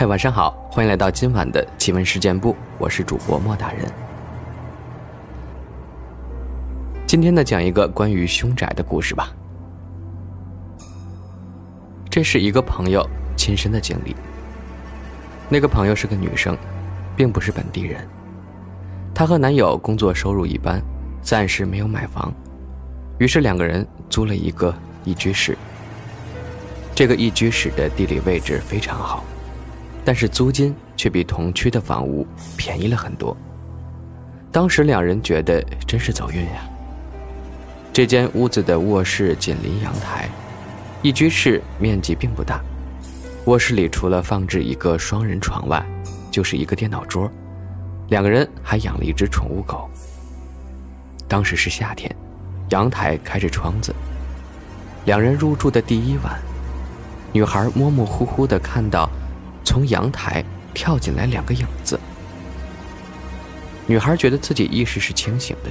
嗨，晚上好，欢迎来到今晚的奇闻事件部，我是主播莫大人。今天呢，讲一个关于凶宅的故事吧。这是一个朋友亲身的经历。那个朋友是个女生，并不是本地人。她和男友工作收入一般，暂时没有买房，于是两个人租了一个一居室。这个一居室的地理位置非常好。但是租金却比同区的房屋便宜了很多。当时两人觉得真是走运呀。这间屋子的卧室紧邻阳台，一居室面积并不大。卧室里除了放置一个双人床外，就是一个电脑桌。两个人还养了一只宠物狗。当时是夏天，阳台开着窗子。两人入住的第一晚，女孩模模糊糊的看到。从阳台跳进来两个影子，女孩觉得自己意识是清醒的，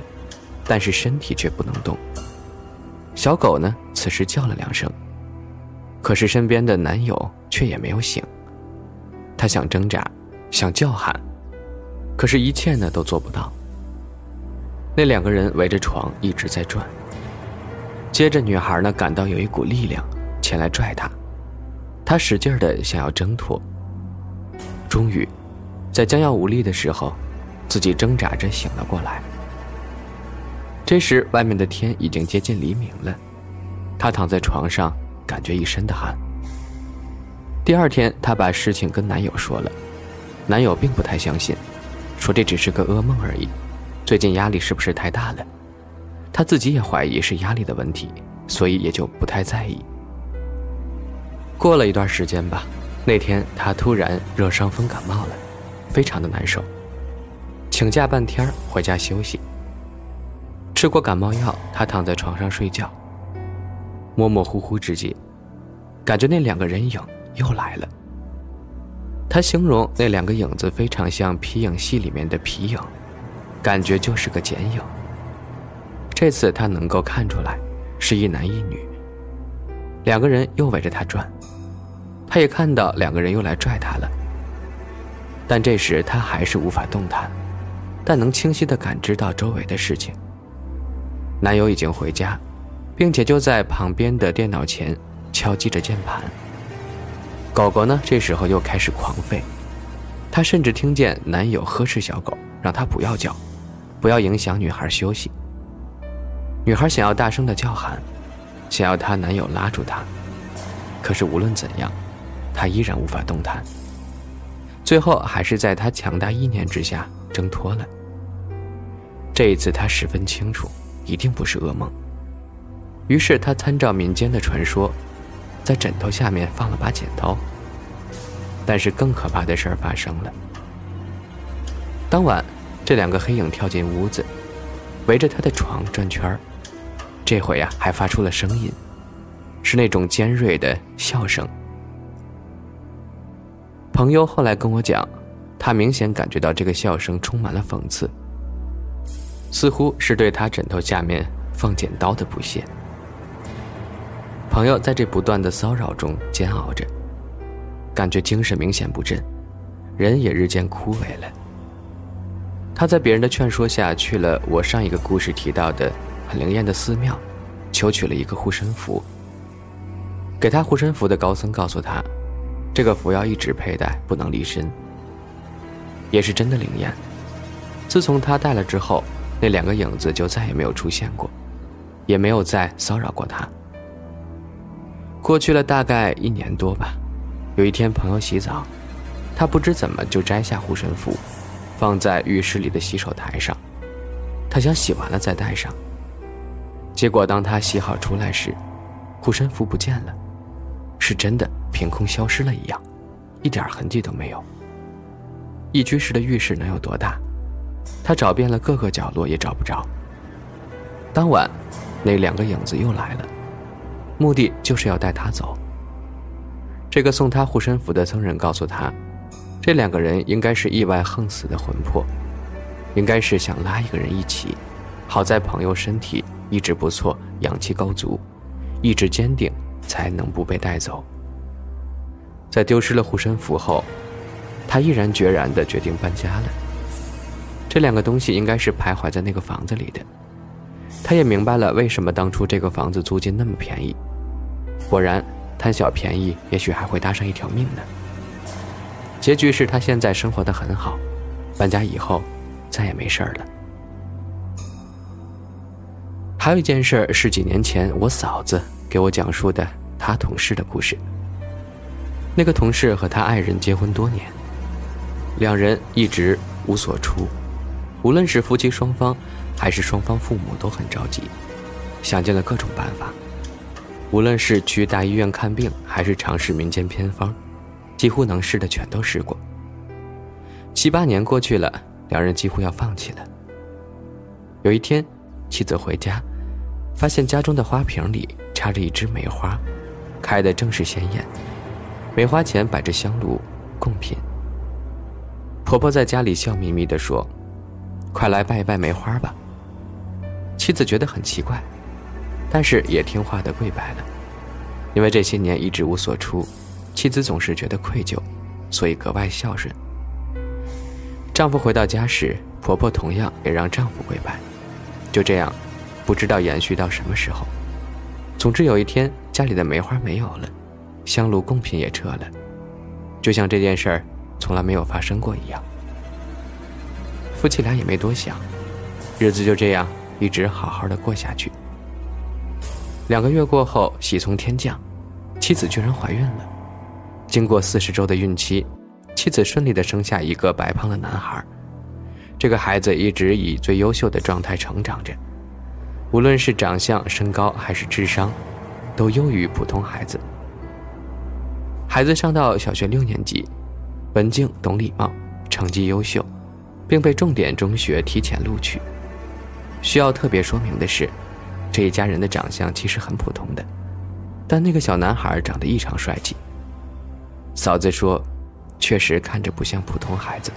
但是身体却不能动。小狗呢，此时叫了两声，可是身边的男友却也没有醒。他想挣扎，想叫喊，可是一切呢都做不到。那两个人围着床一直在转。接着，女孩呢感到有一股力量前来拽她，她使劲的想要挣脱。终于，在将要无力的时候，自己挣扎着醒了过来。这时，外面的天已经接近黎明了，他躺在床上，感觉一身的汗。第二天，她把事情跟男友说了，男友并不太相信，说这只是个噩梦而已。最近压力是不是太大了？他自己也怀疑是压力的问题，所以也就不太在意。过了一段时间吧。那天他突然热伤风感冒了，非常的难受，请假半天回家休息。吃过感冒药，他躺在床上睡觉。模模糊糊之际，感觉那两个人影又来了。他形容那两个影子非常像皮影戏里面的皮影，感觉就是个剪影。这次他能够看出来，是一男一女。两个人又围着他转。他也看到两个人又来拽他了，但这时他还是无法动弹，但能清晰的感知到周围的事情。男友已经回家，并且就在旁边的电脑前敲击着键盘。狗狗呢，这时候又开始狂吠，他甚至听见男友呵斥小狗，让他不要叫，不要影响女孩休息。女孩想要大声的叫喊，想要她男友拉住她，可是无论怎样。他依然无法动弹，最后还是在他强大意念之下挣脱了。这一次他十分清楚，一定不是噩梦。于是他参照民间的传说，在枕头下面放了把剪刀。但是更可怕的事儿发生了。当晚，这两个黑影跳进屋子，围着他的床转圈儿，这回呀还发出了声音，是那种尖锐的笑声。朋友后来跟我讲，他明显感觉到这个笑声充满了讽刺，似乎是对他枕头下面放剪刀的不屑。朋友在这不断的骚扰中煎熬着，感觉精神明显不振，人也日渐枯萎了。他在别人的劝说下去了我上一个故事提到的很灵验的寺庙，求取了一个护身符。给他护身符的高僧告诉他。这个符要一直佩戴，不能离身。也是真的灵验。自从他戴了之后，那两个影子就再也没有出现过，也没有再骚扰过他。过去了大概一年多吧。有一天，朋友洗澡，他不知怎么就摘下护身符，放在浴室里的洗手台上。他想洗完了再戴上。结果当他洗好出来时，护身符不见了。是真的凭空消失了一样，一点痕迹都没有。一居室的浴室能有多大？他找遍了各个角落也找不着。当晚，那两个影子又来了，目的就是要带他走。这个送他护身符的僧人告诉他，这两个人应该是意外横死的魂魄，应该是想拉一个人一起。好在朋友身体一直不错，阳气高足，意志坚定，才能不被带走。在丢失了护身符后。他毅然决然的决定搬家了。这两个东西应该是徘徊在那个房子里的。他也明白了为什么当初这个房子租金那么便宜。果然，贪小便宜也许还会搭上一条命呢。结局是他现在生活的很好，搬家以后再也没事儿了。还有一件事是几年前我嫂子给我讲述的他同事的故事。那个同事和他爱人结婚多年。两人一直无所出，无论是夫妻双方，还是双方父母都很着急，想尽了各种办法。无论是去大医院看病，还是尝试民间偏方，几乎能试的全都试过。七八年过去了，两人几乎要放弃了。有一天，妻子回家，发现家中的花瓶里插着一枝梅花，开的正是鲜艳。梅花前摆着香炉，贡品。婆婆在家里笑眯眯地说：“快来拜一拜梅花吧。”妻子觉得很奇怪，但是也听话的跪拜了。因为这些年一直无所出，妻子总是觉得愧疚，所以格外孝顺。丈夫回到家时，婆婆同样也让丈夫跪拜。就这样，不知道延续到什么时候。总之有一天，家里的梅花没有了，香炉贡品也撤了，就像这件事儿。从来没有发生过一样，夫妻俩也没多想，日子就这样一直好好的过下去。两个月过后，喜从天降，妻子居然怀孕了。经过四十周的孕期，妻子顺利的生下一个白胖的男孩。这个孩子一直以最优秀的状态成长着，无论是长相、身高还是智商，都优于普通孩子。孩子上到小学六年级。文静懂礼貌，成绩优秀，并被重点中学提前录取。需要特别说明的是，这一家人的长相其实很普通的，但那个小男孩长得异常帅气。嫂子说，确实看着不像普通孩子。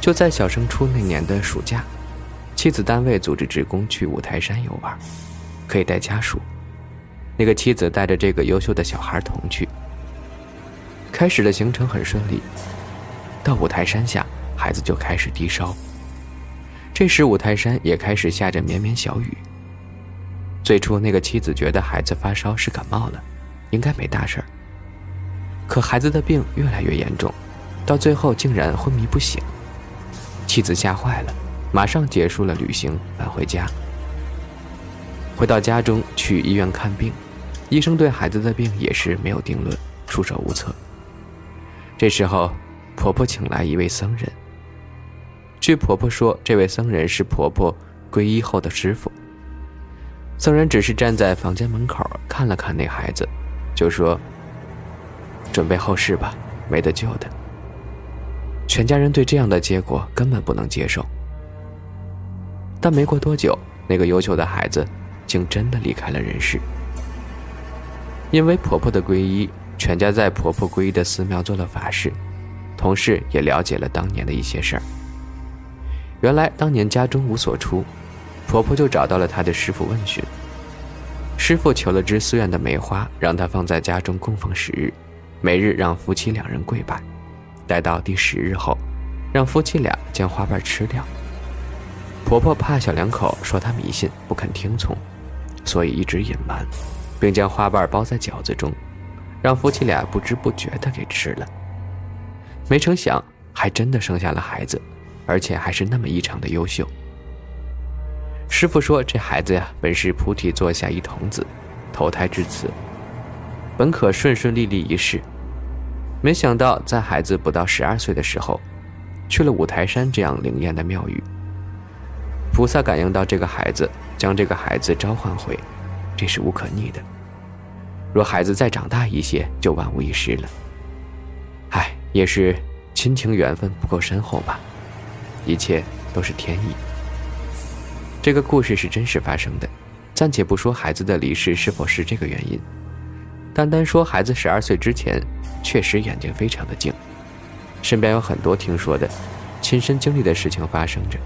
就在小升初那年的暑假，妻子单位组织职工去五台山游玩，可以带家属。那个妻子带着这个优秀的小孩同去。开始的行程很顺利，到五台山下，孩子就开始低烧。这时五台山也开始下着绵绵小雨。最初那个妻子觉得孩子发烧是感冒了，应该没大事儿。可孩子的病越来越严重，到最后竟然昏迷不醒。妻子吓坏了，马上结束了旅行，返回家。回到家中去医院看病，医生对孩子的病也是没有定论，束手无策。这时候，婆婆请来一位僧人。据婆婆说，这位僧人是婆婆皈依后的师傅。僧人只是站在房间门口看了看那孩子，就说：“准备后事吧，没得救的。”全家人对这样的结果根本不能接受。但没过多久，那个优秀的孩子竟真的离开了人世。因为婆婆的皈依。全家在婆婆皈依的寺庙做了法事，同事也了解了当年的一些事儿。原来当年家中无所出，婆婆就找到了她的师傅问询。师傅求了支寺院的梅花，让她放在家中供奉十日，每日让夫妻两人跪拜。待到第十日后，让夫妻俩将花瓣吃掉。婆婆怕小两口说她迷信，不肯听从，所以一直隐瞒，并将花瓣包在饺子中。让夫妻俩不知不觉的给吃了，没成想还真的生下了孩子，而且还是那么异常的优秀。师傅说：“这孩子呀，本是菩提座下一童子，投胎至此，本可顺顺利利一世。没想到在孩子不到十二岁的时候，去了五台山这样灵验的庙宇。菩萨感应到这个孩子，将这个孩子召唤回，这是无可逆的。”若孩子再长大一些，就万无一失了。唉，也是亲情缘分不够深厚吧，一切都是天意。这个故事是真实发生的，暂且不说孩子的离世是否是这个原因，单单说孩子十二岁之前，确实眼睛非常的净，身边有很多听说的、亲身经历的事情发生着。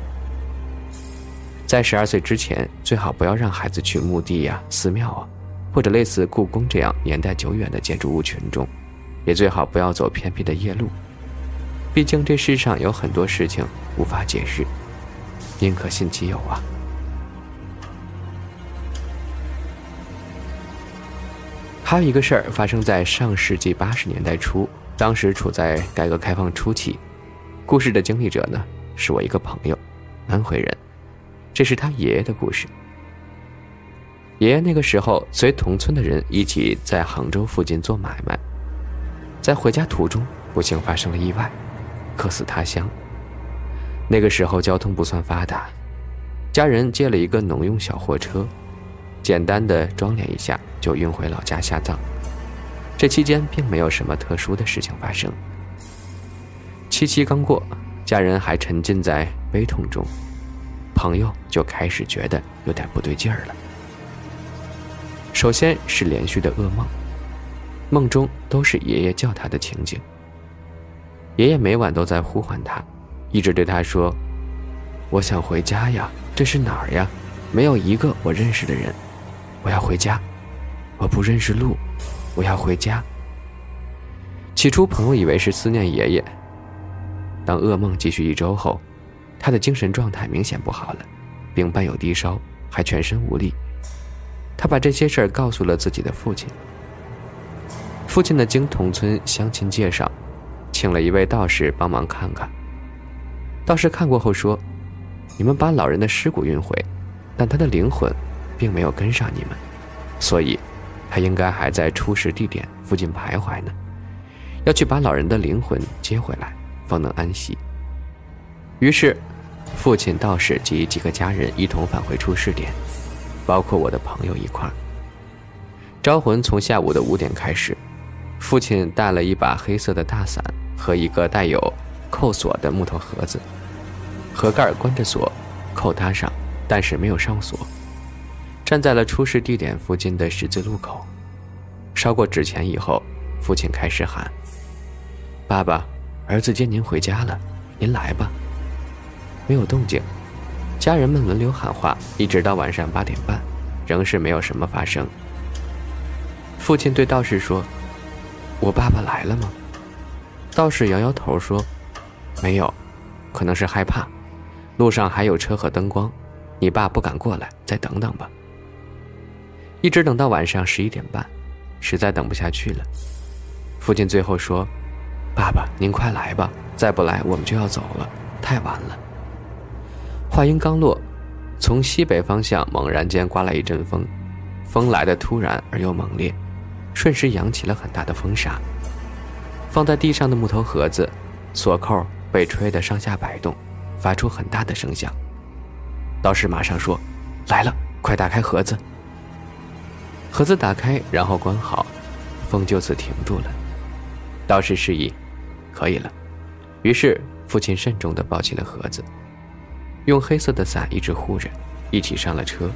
在十二岁之前，最好不要让孩子去墓地呀、寺庙啊。或者类似故宫这样年代久远的建筑物群中，也最好不要走偏僻的夜路。毕竟这世上有很多事情无法解释，宁可信其有啊。还有一个事儿发生在上世纪八十年代初，当时处在改革开放初期。故事的经历者呢，是我一个朋友，安徽人，这是他爷爷的故事。爷爷那个时候随同村的人一起在杭州附近做买卖，在回家途中不幸发生了意外，客死他乡。那个时候交通不算发达，家人借了一个农用小货车，简单的装殓一下就运回老家下葬。这期间并没有什么特殊的事情发生。七夕刚过，家人还沉浸在悲痛中，朋友就开始觉得有点不对劲儿了。首先是连续的噩梦，梦中都是爷爷叫他的情景。爷爷每晚都在呼唤他，一直对他说：“我想回家呀，这是哪儿呀？没有一个我认识的人，我要回家。我不认识路，我要回家。”起初，朋友以为是思念爷爷。当噩梦继续一周后，他的精神状态明显不好了，并伴有低烧，还全身无力。他把这些事儿告诉了自己的父亲。父亲呢，经同村乡亲介绍，请了一位道士帮忙看看。道士看过后说：“你们把老人的尸骨运回，但他的灵魂，并没有跟上你们，所以，他应该还在出事地点附近徘徊呢。要去把老人的灵魂接回来，方能安息。”于是，父亲、道士及几个家人一同返回出事点。包括我的朋友一块。招魂从下午的五点开始，父亲带了一把黑色的大伞和一个带有扣锁的木头盒子，盒盖关着锁，扣搭上，但是没有上锁。站在了出事地点附近的十字路口，烧过纸钱以后，父亲开始喊：“爸爸，儿子接您回家了，您来吧。”没有动静。家人们轮流喊话，一直到晚上八点半，仍是没有什么发生。父亲对道士说：“我爸爸来了吗？”道士摇摇头说：“没有，可能是害怕。路上还有车和灯光，你爸不敢过来，再等等吧。”一直等到晚上十一点半，实在等不下去了。父亲最后说：“爸爸，您快来吧，再不来我们就要走了，太晚了。”话音刚落，从西北方向猛然间刮来一阵风，风来的突然而又猛烈，瞬时扬起了很大的风沙。放在地上的木头盒子，锁扣被吹得上下摆动，发出很大的声响。道士马上说：“来了，快打开盒子。”盒子打开，然后关好，风就此停住了。道士示意：“可以了。”于是父亲慎重地抱起了盒子。用黑色的伞一直护着，一起上了车。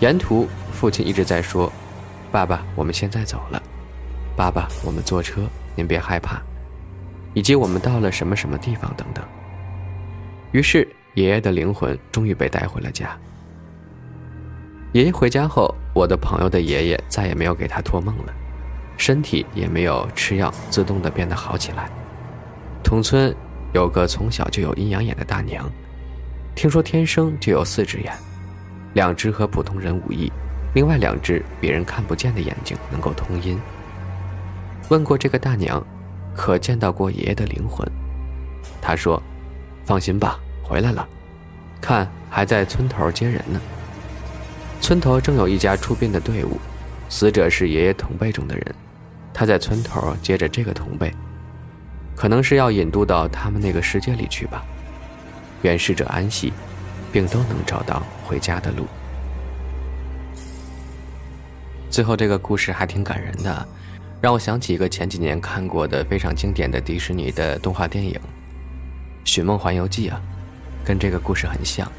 沿途，父亲一直在说：“爸爸，我们现在走了。爸爸，我们坐车，您别害怕。”以及我们到了什么什么地方等等。于是，爷爷的灵魂终于被带回了家。爷爷回家后，我的朋友的爷爷再也没有给他托梦了，身体也没有吃药自动的变得好起来。同村有个从小就有阴阳眼的大娘。听说天生就有四只眼，两只和普通人无异，另外两只别人看不见的眼睛能够通阴。问过这个大娘，可见到过爷爷的灵魂？她说：“放心吧，回来了，看还在村头接人呢。村头正有一家出殡的队伍，死者是爷爷同辈中的人，他在村头接着这个同辈，可能是要引渡到他们那个世界里去吧。”愿逝者安息，并都能找到回家的路。最后这个故事还挺感人的，让我想起一个前几年看过的非常经典的迪士尼的动画电影《寻梦环游记》啊，跟这个故事很像。